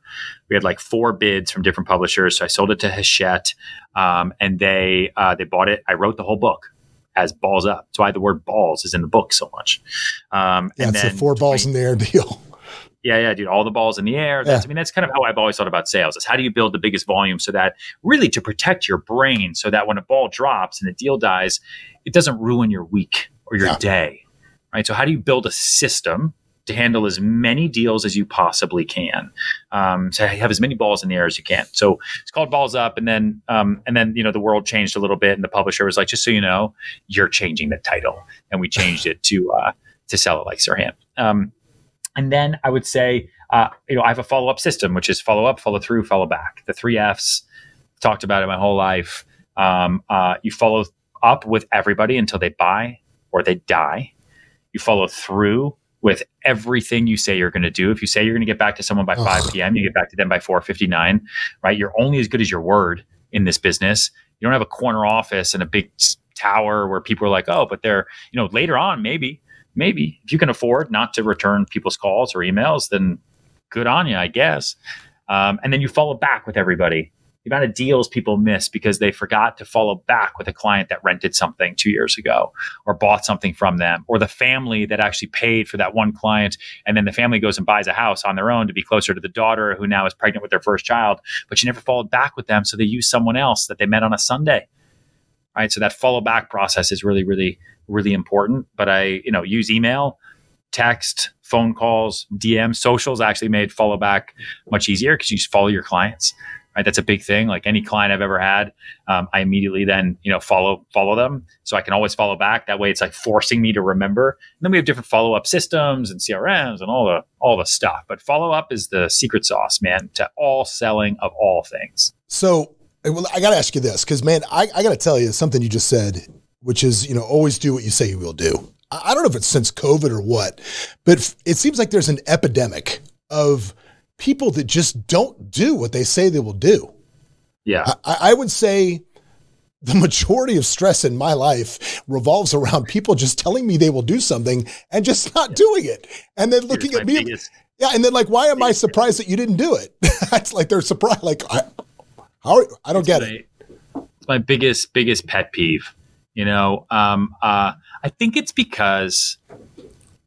We had like four bids from different publishers, so I sold it to Hachette, um, and they uh, they bought it. I wrote the whole book as balls up. That's why the word balls is in the book so much. Um, yeah, and it's then, the four balls in the air deal. Yeah, yeah, dude. All the balls in the air. That's, yeah. I mean, that's kind of how I've always thought about sales. Is how do you build the biggest volume so that really to protect your brain, so that when a ball drops and a deal dies, it doesn't ruin your week or your yeah. day, right? So how do you build a system to handle as many deals as you possibly can. Um, so have as many balls in the air as you can. So it's called Balls Up, and then um, and then you know the world changed a little bit, and the publisher was like, just so you know, you're changing the title, and we changed it to uh, to sell it like Serhant. Um, and then I would say, uh, you know, I have a follow up system, which is follow up, follow through, follow back. The three F's. Talked about it my whole life. Um, uh, you follow up with everybody until they buy or they die. You follow through with everything you say you're going to do. If you say you're going to get back to someone by 5 p.m., you get back to them by 4:59, right? You're only as good as your word in this business. You don't have a corner office and a big tower where people are like, "Oh, but they're, you know, later on maybe maybe if you can afford not to return people's calls or emails, then good on you, I guess. Um, and then you follow back with everybody. The amount of deals people miss because they forgot to follow back with a client that rented something two years ago or bought something from them, or the family that actually paid for that one client. And then the family goes and buys a house on their own to be closer to the daughter who now is pregnant with their first child, but you never followed back with them. So they use someone else that they met on a Sunday. Right. So that follow back process is really, really really important. But I, you know, use email, text, phone calls, DM, socials actually made follow back much easier because you just follow your clients. Right, that's a big thing. Like any client I've ever had, um, I immediately then you know follow follow them, so I can always follow back. That way, it's like forcing me to remember. And then we have different follow up systems and CRMs and all the all the stuff. But follow up is the secret sauce, man, to all selling of all things. So, well, I got to ask you this because, man, I, I got to tell you something you just said which is, you know, always do what you say you will do. I don't know if it's since COVID or what, but it seems like there's an epidemic of people that just don't do what they say they will do. Yeah. I, I would say the majority of stress in my life revolves around people just telling me they will do something and just not doing it. And then looking at me. Biggest, yeah. And then like, why am I surprised that you didn't do it? it's like they're surprised. Like, I, how, I don't get my, it. It's my biggest, biggest pet peeve you know, um, uh, I think it's because,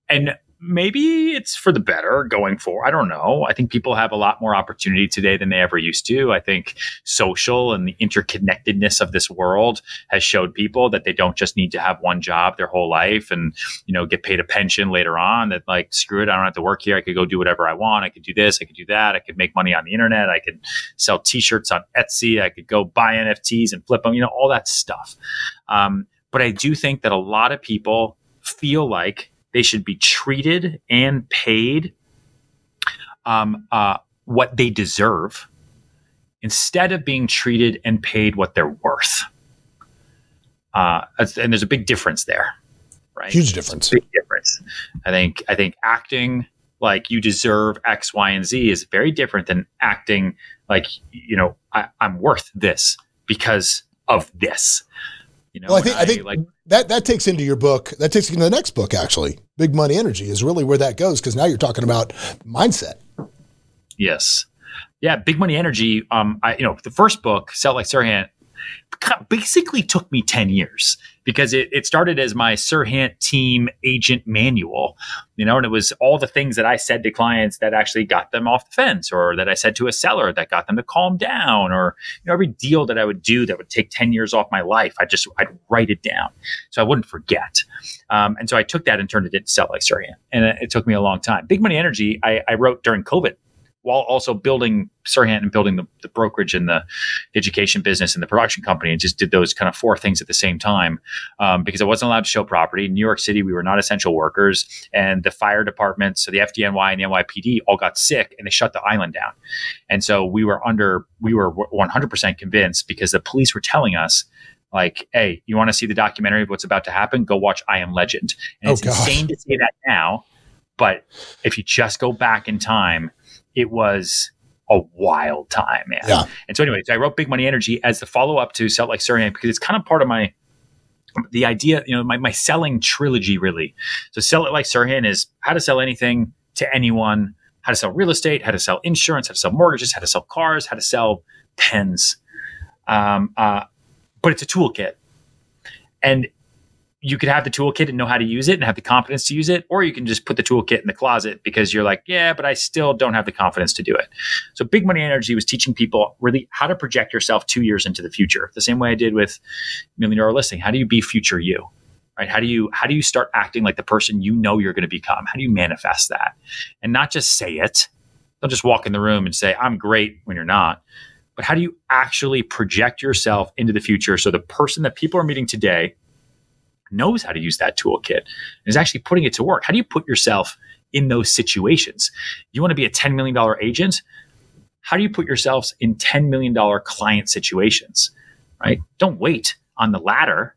and maybe it's for the better going forward. I don't know. I think people have a lot more opportunity today than they ever used to. I think social and the interconnectedness of this world has showed people that they don't just need to have one job their whole life and, you know, get paid a pension later on that like, screw it. I don't have to work here. I could go do whatever I want. I could do this. I could do that. I could make money on the internet. I could sell t-shirts on Etsy. I could go buy NFTs and flip them, you know, all that stuff. Um, but I do think that a lot of people feel like they should be treated and paid um, uh, what they deserve instead of being treated and paid what they're worth. Uh, and there's a big difference there, right? Huge difference. Big difference. I think. I think acting like you deserve X, Y, and Z is very different than acting like you know I, I'm worth this because of this. You know, well, I think I, I think like that that takes into your book. That takes into the next book. Actually, Big Money Energy is really where that goes because now you're talking about mindset. Yes, yeah, Big Money Energy. Um, I you know the first book, Sell Like Serhant, basically took me 10 years because it, it started as my Serhant team agent manual, you know, and it was all the things that I said to clients that actually got them off the fence or that I said to a seller that got them to calm down or, you know, every deal that I would do that would take 10 years off my life, I just, I'd write it down so I wouldn't forget. Um, and so I took that and turned it into Sell Like Serhant. And it, it took me a long time. Big Money Energy, I, I wrote during COVID while also building Serhant and building the, the, brokerage and the education business and the production company and just did those kind of four things at the same time um, because I wasn't allowed to show property. In New York City, we were not essential workers and the fire department, so the FDNY and the NYPD all got sick and they shut the island down. And so we were under, we were 100% convinced because the police were telling us like, hey, you want to see the documentary of what's about to happen? Go watch I Am Legend. And oh, it's gosh. insane to say that now, but if you just go back in time, it was a wild time, man. Yeah. And so anyway, so I wrote Big Money Energy as the follow up to Sell Like Serhant because it's kind of part of my the idea, you know, my, my selling trilogy really. So sell it like Serhant is how to sell anything to anyone, how to sell real estate, how to sell insurance, how to sell mortgages, how to sell cars, how to sell pens. Um, uh, but it's a toolkit. And you could have the toolkit and know how to use it and have the confidence to use it, or you can just put the toolkit in the closet because you're like, yeah, but I still don't have the confidence to do it. So, Big Money Energy was teaching people really how to project yourself two years into the future, the same way I did with Million Dollar Listing. How do you be future you? Right? How do you how do you start acting like the person you know you're going to become? How do you manifest that, and not just say it? Don't just walk in the room and say I'm great when you're not. But how do you actually project yourself into the future so the person that people are meeting today knows how to use that toolkit and is actually putting it to work. How do you put yourself in those situations? You want to be a $10 million agent? How do you put yourselves in $10 million client situations? Right? Don't wait on the ladder.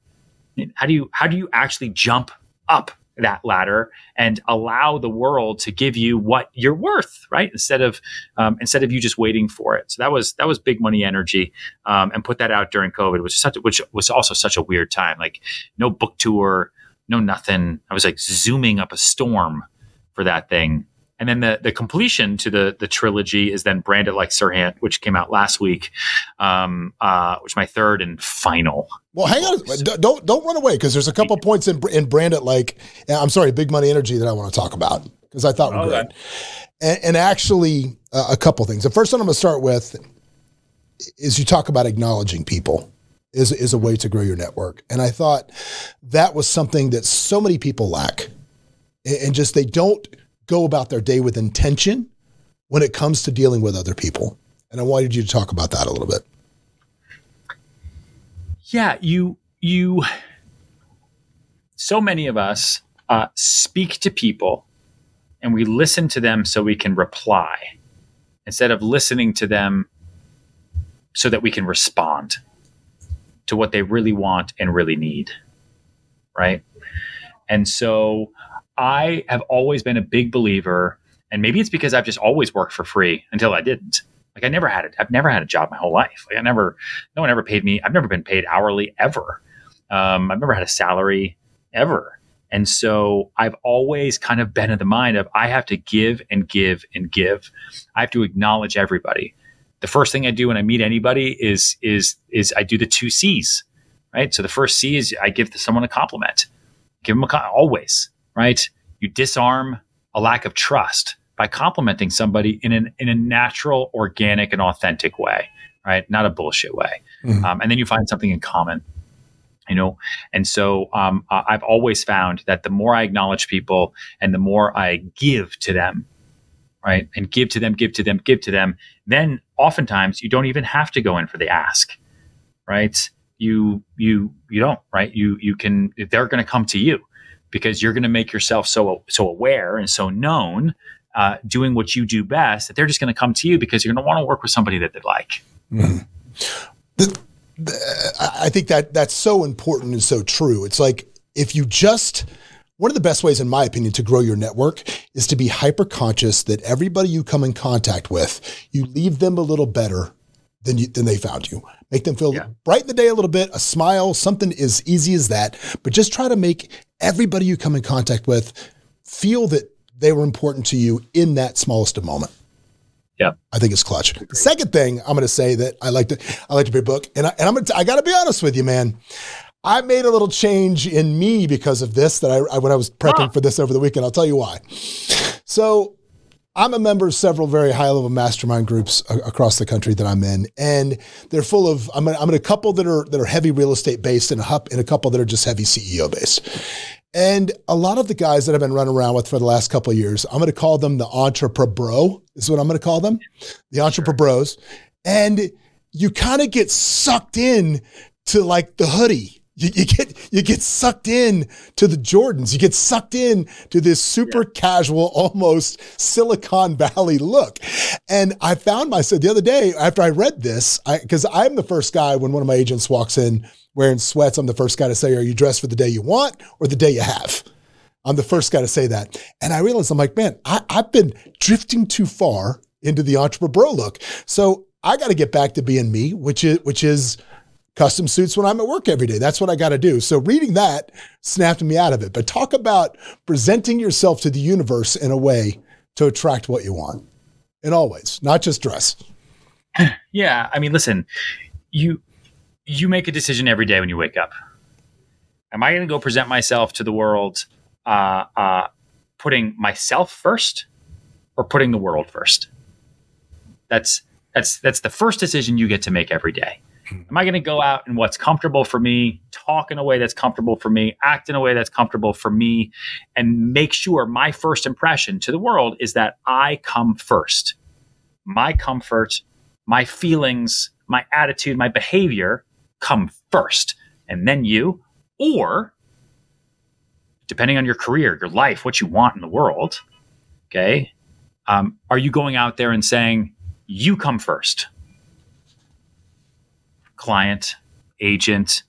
How do you how do you actually jump up that ladder and allow the world to give you what you're worth, right? Instead of um, instead of you just waiting for it. So that was that was big money energy, um, and put that out during COVID, which such which was also such a weird time. Like no book tour, no nothing. I was like zooming up a storm for that thing. And then the the completion to the the trilogy is then Brand It Like Serhant, which came out last week, um, uh, which is my third and final. Well, hang on, don't don't run away because there's a couple points in in branded like I'm sorry, big money energy that I want to talk about because I thought were okay. great, and, and actually uh, a couple things. The first one I'm going to start with is you talk about acknowledging people is is a way to grow your network, and I thought that was something that so many people lack, and just they don't go about their day with intention when it comes to dealing with other people. And I wanted you to talk about that a little bit. Yeah, you you so many of us uh, speak to people and we listen to them so we can reply instead of listening to them so that we can respond to what they really want and really need. Right. And so I have always been a big believer, and maybe it's because I've just always worked for free until I didn't. Like I never had it. I've never had a job my whole life. Like I never, no one ever paid me. I've never been paid hourly ever. Um, I've never had a salary ever. And so I've always kind of been in the mind of I have to give and give and give. I have to acknowledge everybody. The first thing I do when I meet anybody is is is I do the two C's, right? So the first C is I give someone a compliment. Give them a always right? You disarm a lack of trust by complimenting somebody in an in a natural, organic, and authentic way, right? Not a bullshit way. Mm-hmm. Um, and then you find something in common, you know. And so um, I've always found that the more I acknowledge people and the more I give to them, right, and give to them, give to them, give to them, then oftentimes you don't even have to go in for the ask, right? You you you don't, right? You you can they're going to come to you because you're going to make yourself so so aware and so known uh, doing what you do best that they're just going to come to you because you're going to want to work with somebody that they like. Mm-hmm. The, the, I think that that's so important and so true. It's like if you just one of the best ways, in my opinion, to grow your network is to be hyper conscious that everybody you come in contact with, you leave them a little better than you, they found you. Make them feel yeah. brighten the day a little bit, a smile, something as easy as that. But just try to make everybody you come in contact with feel that they were important to you in that smallest of moment. Yeah, I think it's clutch. The second thing I'm going to say that I like to I like to read book, and I, and I'm gonna I got to be honest with you, man. I made a little change in me because of this that I, I when I was prepping huh. for this over the weekend. I'll tell you why. So I'm a member of several very high level mastermind groups a- across the country that I'm in, and they're full of. I'm in, I'm in a couple that are that are heavy real estate based, and a hup, and a couple that are just heavy CEO based. And a lot of the guys that I've been running around with for the last couple of years, I'm going to call them the entrepreneur bro. Is what I'm going to call them, the entrepreneur bros. And you kind of get sucked in to like the hoodie you, you, get you get sucked in to the Jordans. You get sucked in to this super yeah. casual, almost Silicon Valley look. And I found myself the other day after I read this, because I'm the first guy when one of my agents walks in wearing sweats. I'm the first guy to say, "Are you dressed for the day you want or the day you have?" I'm the first guy to say that. And I realized I'm like, man, I, I've been drifting too far into the entrepreneur look. So I got to get back to being me, which is which is custom suits when I'm at work every day. That's what I got to do. So reading that snapped me out of it. But talk about presenting yourself to the universe in a way to attract what you want. And always, not just dress. Yeah, I mean, listen, you you make a decision every day when you wake up. Am I going to go present myself to the world uh, uh, putting myself first or putting the world first? That's that's that's the first decision you get to make every day. Am I going to go out and what's comfortable for me, talk in a way that's comfortable for me, act in a way that's comfortable for me, and make sure my first impression to the world is that I come first. My comfort, my feelings, my attitude, my behavior come first, and then you, or depending on your career, your life, what you want in the world, okay, um, are you going out there and saying, you come first? Client, agent,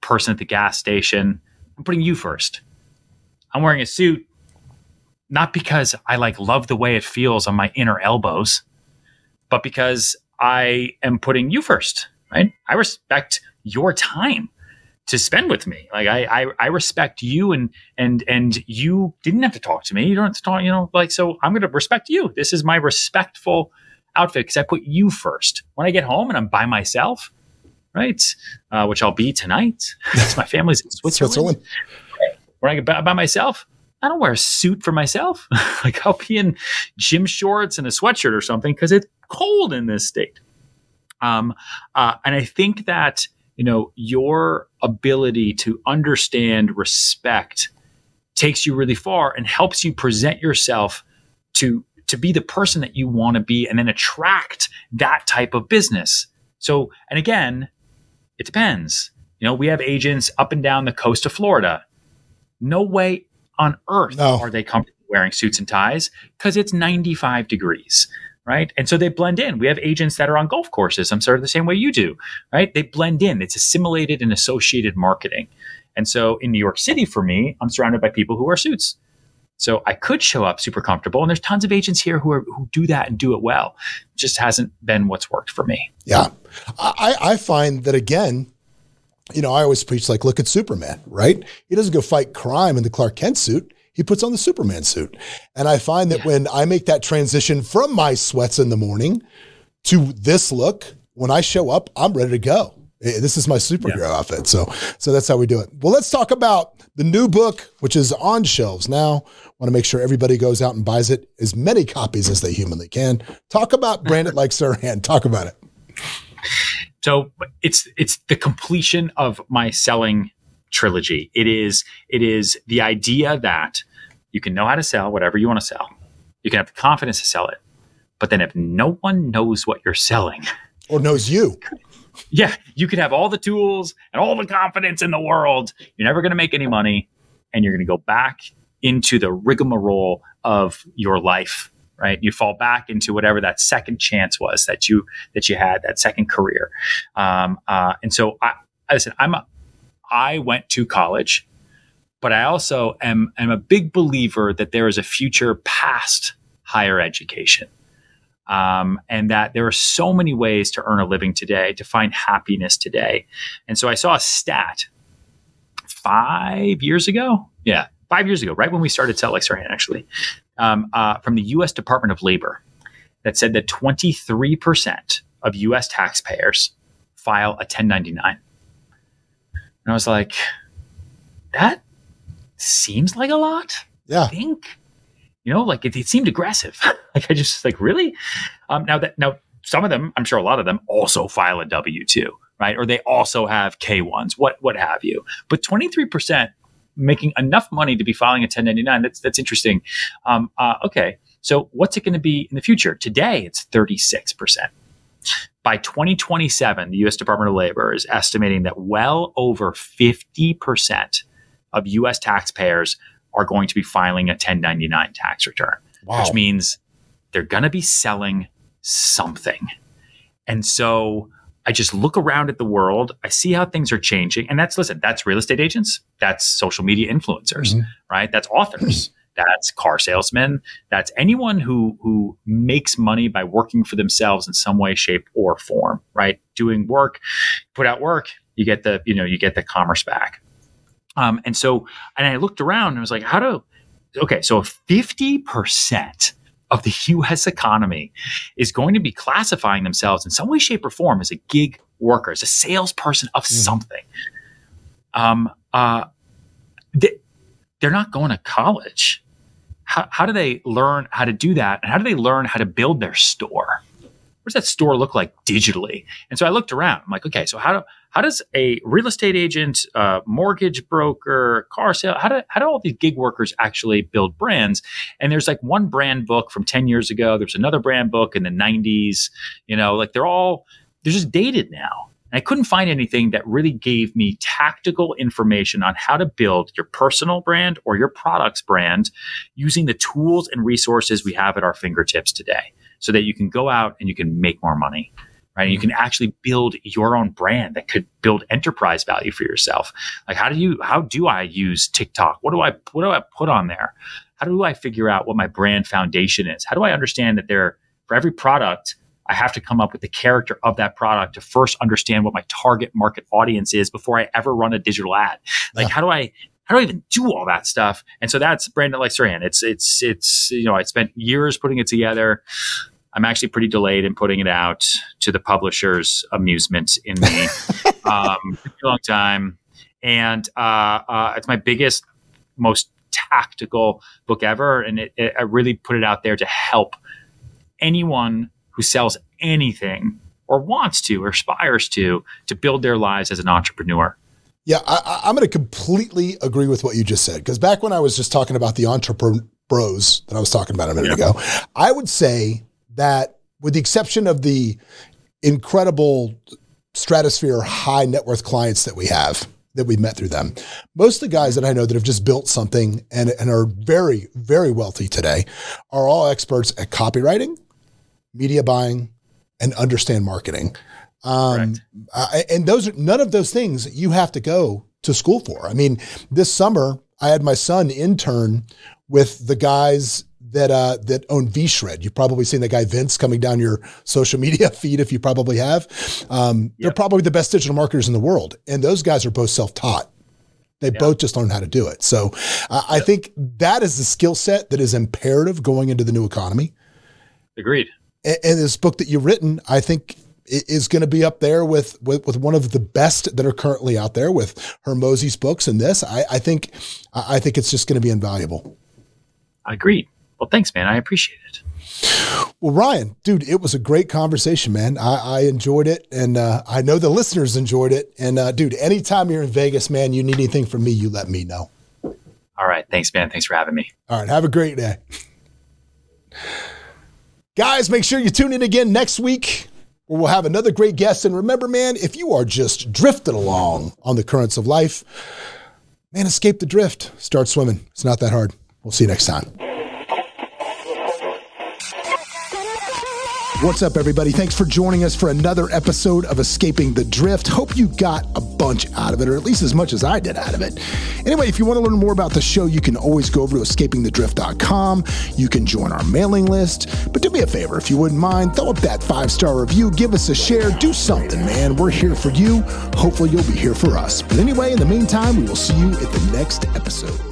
person at the gas station, I'm putting you first. I'm wearing a suit not because I like love the way it feels on my inner elbows, but because I am putting you first, right? I respect your time to spend with me. Like I, I, I respect you and and and you didn't have to talk to me. You don't have to talk, you know, like so I'm gonna respect you. This is my respectful outfit because I put you first. When I get home and I'm by myself, right? Uh, which I'll be tonight. It's my family's in Switzerland. Switzerland. When I get by, by myself, I don't wear a suit for myself. like I'll be in gym shorts and a sweatshirt or something because it's cold in this state. Um, uh, and I think that you know your ability to understand respect takes you really far and helps you present yourself to to be the person that you want to be and then attract that type of business. So, and again, it depends. You know, we have agents up and down the coast of Florida. No way on earth no. are they comfortable wearing suits and ties because it's 95 degrees right? And so they blend in. We have agents that are on golf courses. I'm sort of the same way you do, right? They blend in. It's assimilated and associated marketing. And so in New York City, for me, I'm surrounded by people who wear suits. So I could show up super comfortable, and there's tons of agents here who are who do that and do it well. It just hasn't been what's worked for me. Yeah, I, I find that again. You know, I always preach like, look at Superman, right? He doesn't go fight crime in the Clark Kent suit he puts on the Superman suit. And I find that yeah. when I make that transition from my sweats in the morning to this look, when I show up, I'm ready to go. Eh, this is my superhero yeah. outfit. So, so that's how we do it. Well, let's talk about the new book, which is on shelves now. Want to make sure everybody goes out and buys it, as many copies as they humanly can. Talk about Brand It Like Serhant. Talk about it. So it's it's the completion of my selling trilogy. It is it is the idea that you can know how to sell whatever you want to sell. You can have the confidence to sell it. But then if no one knows what you're selling or knows you, yeah, you could have all the tools and all the confidence in the world. You're never going to make any money and you're going to go back into the rigmarole of your life right you fall back into whatever that second chance was that you that you had that second career um, uh, and so i listen i'm a, i went to college but I also am, am a big believer that there is a future past higher education. Um, and that there are so many ways to earn a living today, to find happiness today. And so I saw a stat five years ago. Yeah, five years ago, right when we started Serhant, actually, um, uh, from the U.S. Department of Labor that said that 23% of U.S. taxpayers file a 1099. And I was like, that seems like a lot. Yeah. I think. You know, like it, it seemed aggressive. like I just like really. Um, now that now some of them, I'm sure a lot of them also file a W two, right? Or they also have K ones, what what have you. But 23 percent making enough money to be filing a 1099. That's that's interesting. Um, uh, okay, so what's it going to be in the future? Today, it's 36 percent. By 2027, the U.S. Department of Labor is estimating that well over 50 percent of US taxpayers are going to be filing a 1099 tax return, wow. which means they're going to be selling something. And so I just look around at the world, I see how things are changing. And that's, listen, that's real estate agents, that's social media influencers, mm-hmm. right? That's authors. That's car salesmen. That's anyone who who makes money by working for themselves in some way, shape, or form. Right, doing work, put out work, you get the you know you get the commerce back. Um, and so, and I looked around and I was like, how do? Okay, so fifty percent of the U.S. economy is going to be classifying themselves in some way, shape, or form as a gig worker, as a salesperson of mm. something. Um, uh, they, they're not going to college. How, how do they learn how to do that? And how do they learn how to build their store? What does that store look like digitally? And so I looked around. I'm like, okay, so how do how does a real estate agent, uh, mortgage broker, car sale, how do, how do all these gig workers actually build brands? And there's like one brand book from 10 years ago. There's another brand book in the 90s. You know, like they're all, they're just dated now. And I couldn't find anything that really gave me tactical information on how to build your personal brand or your product's brand using the tools and resources we have at our fingertips today so that you can go out and you can make more money right? You mm-hmm. can actually build your own brand that could build enterprise value for yourself. Like how do you how do I use TikTok? What do I what do I put on there? How do I figure out what my brand foundation is? How do I understand that there for every product I have to come up with the character of that product to first understand what my target market audience is before I ever run a digital ad. Like yeah. how do I how do I even do all that stuff? And so that's Brand It Like Serhant. It's it's it's you know I spent years putting it together. I'm actually pretty delayed in putting it out to the publisher's amusement in me. um, a long time, and uh, uh, it's my biggest, most tactical book ever, and it, it, I really put it out there to help anyone who sells anything or wants to or aspires to to build their lives as an entrepreneur. Yeah, I, am going to completely agree with what you just said because back when I was just talking about the entrepreneur bros that I was talking about a minute yeah. ago, I would say that, with the exception of the incredible stratosphere high net worth clients that we have, that we've met through them. Most of the guys that I know that have just built something and, and are very, very wealthy today are all experts at copywriting, media buying, and understand marketing. Um, uh, and those are none of those things you have to go to school for. I mean, this summer I had my son intern with the guys that uh, that own VShred. You've probably seen that guy Vince coming down your social media feed if you probably have. Um, yep. They're probably the best digital marketers in the world, and those guys are both self taught. They yep. both just learn how to do it. So uh. I think that is the skill set that is imperative going into the new economy. Agreed. And, and this book that you've written, I think is going to be up there with, with, with one of the best that are currently out there with Hormozi's books and this. I, I think I think it's just going to be invaluable. I agree. Well, thanks, man. I appreciate it. Well, Ryan, dude, it was a great conversation, man. I, I enjoyed it, and uh, I know the listeners enjoyed it. And uh, dude, anytime you're in Vegas, man, you need anything from me, you let me know. All right, thanks, man. Thanks for having me. All right, have a great day, guys. Make sure you tune in again next week. Where we'll have another great guest. And remember, man, if you are just drifting along on the currents of life, man, escape the drift. Start swimming. It's not that hard. We'll see you next time. What's up, everybody? Thanks for joining us for another episode of Escaping the Drift. Hope you got a bunch out of it, or at least as much as I did out of it. Anyway, if you want to learn more about the show, you can always go over to escapingthedrift.com. You can join our mailing list. But do me a favor, if you wouldn't mind, throw up that five star review, give us a share, do something, man. We're here for you. Hopefully, you'll be here for us. But anyway, in the meantime, we will see you at the next episode.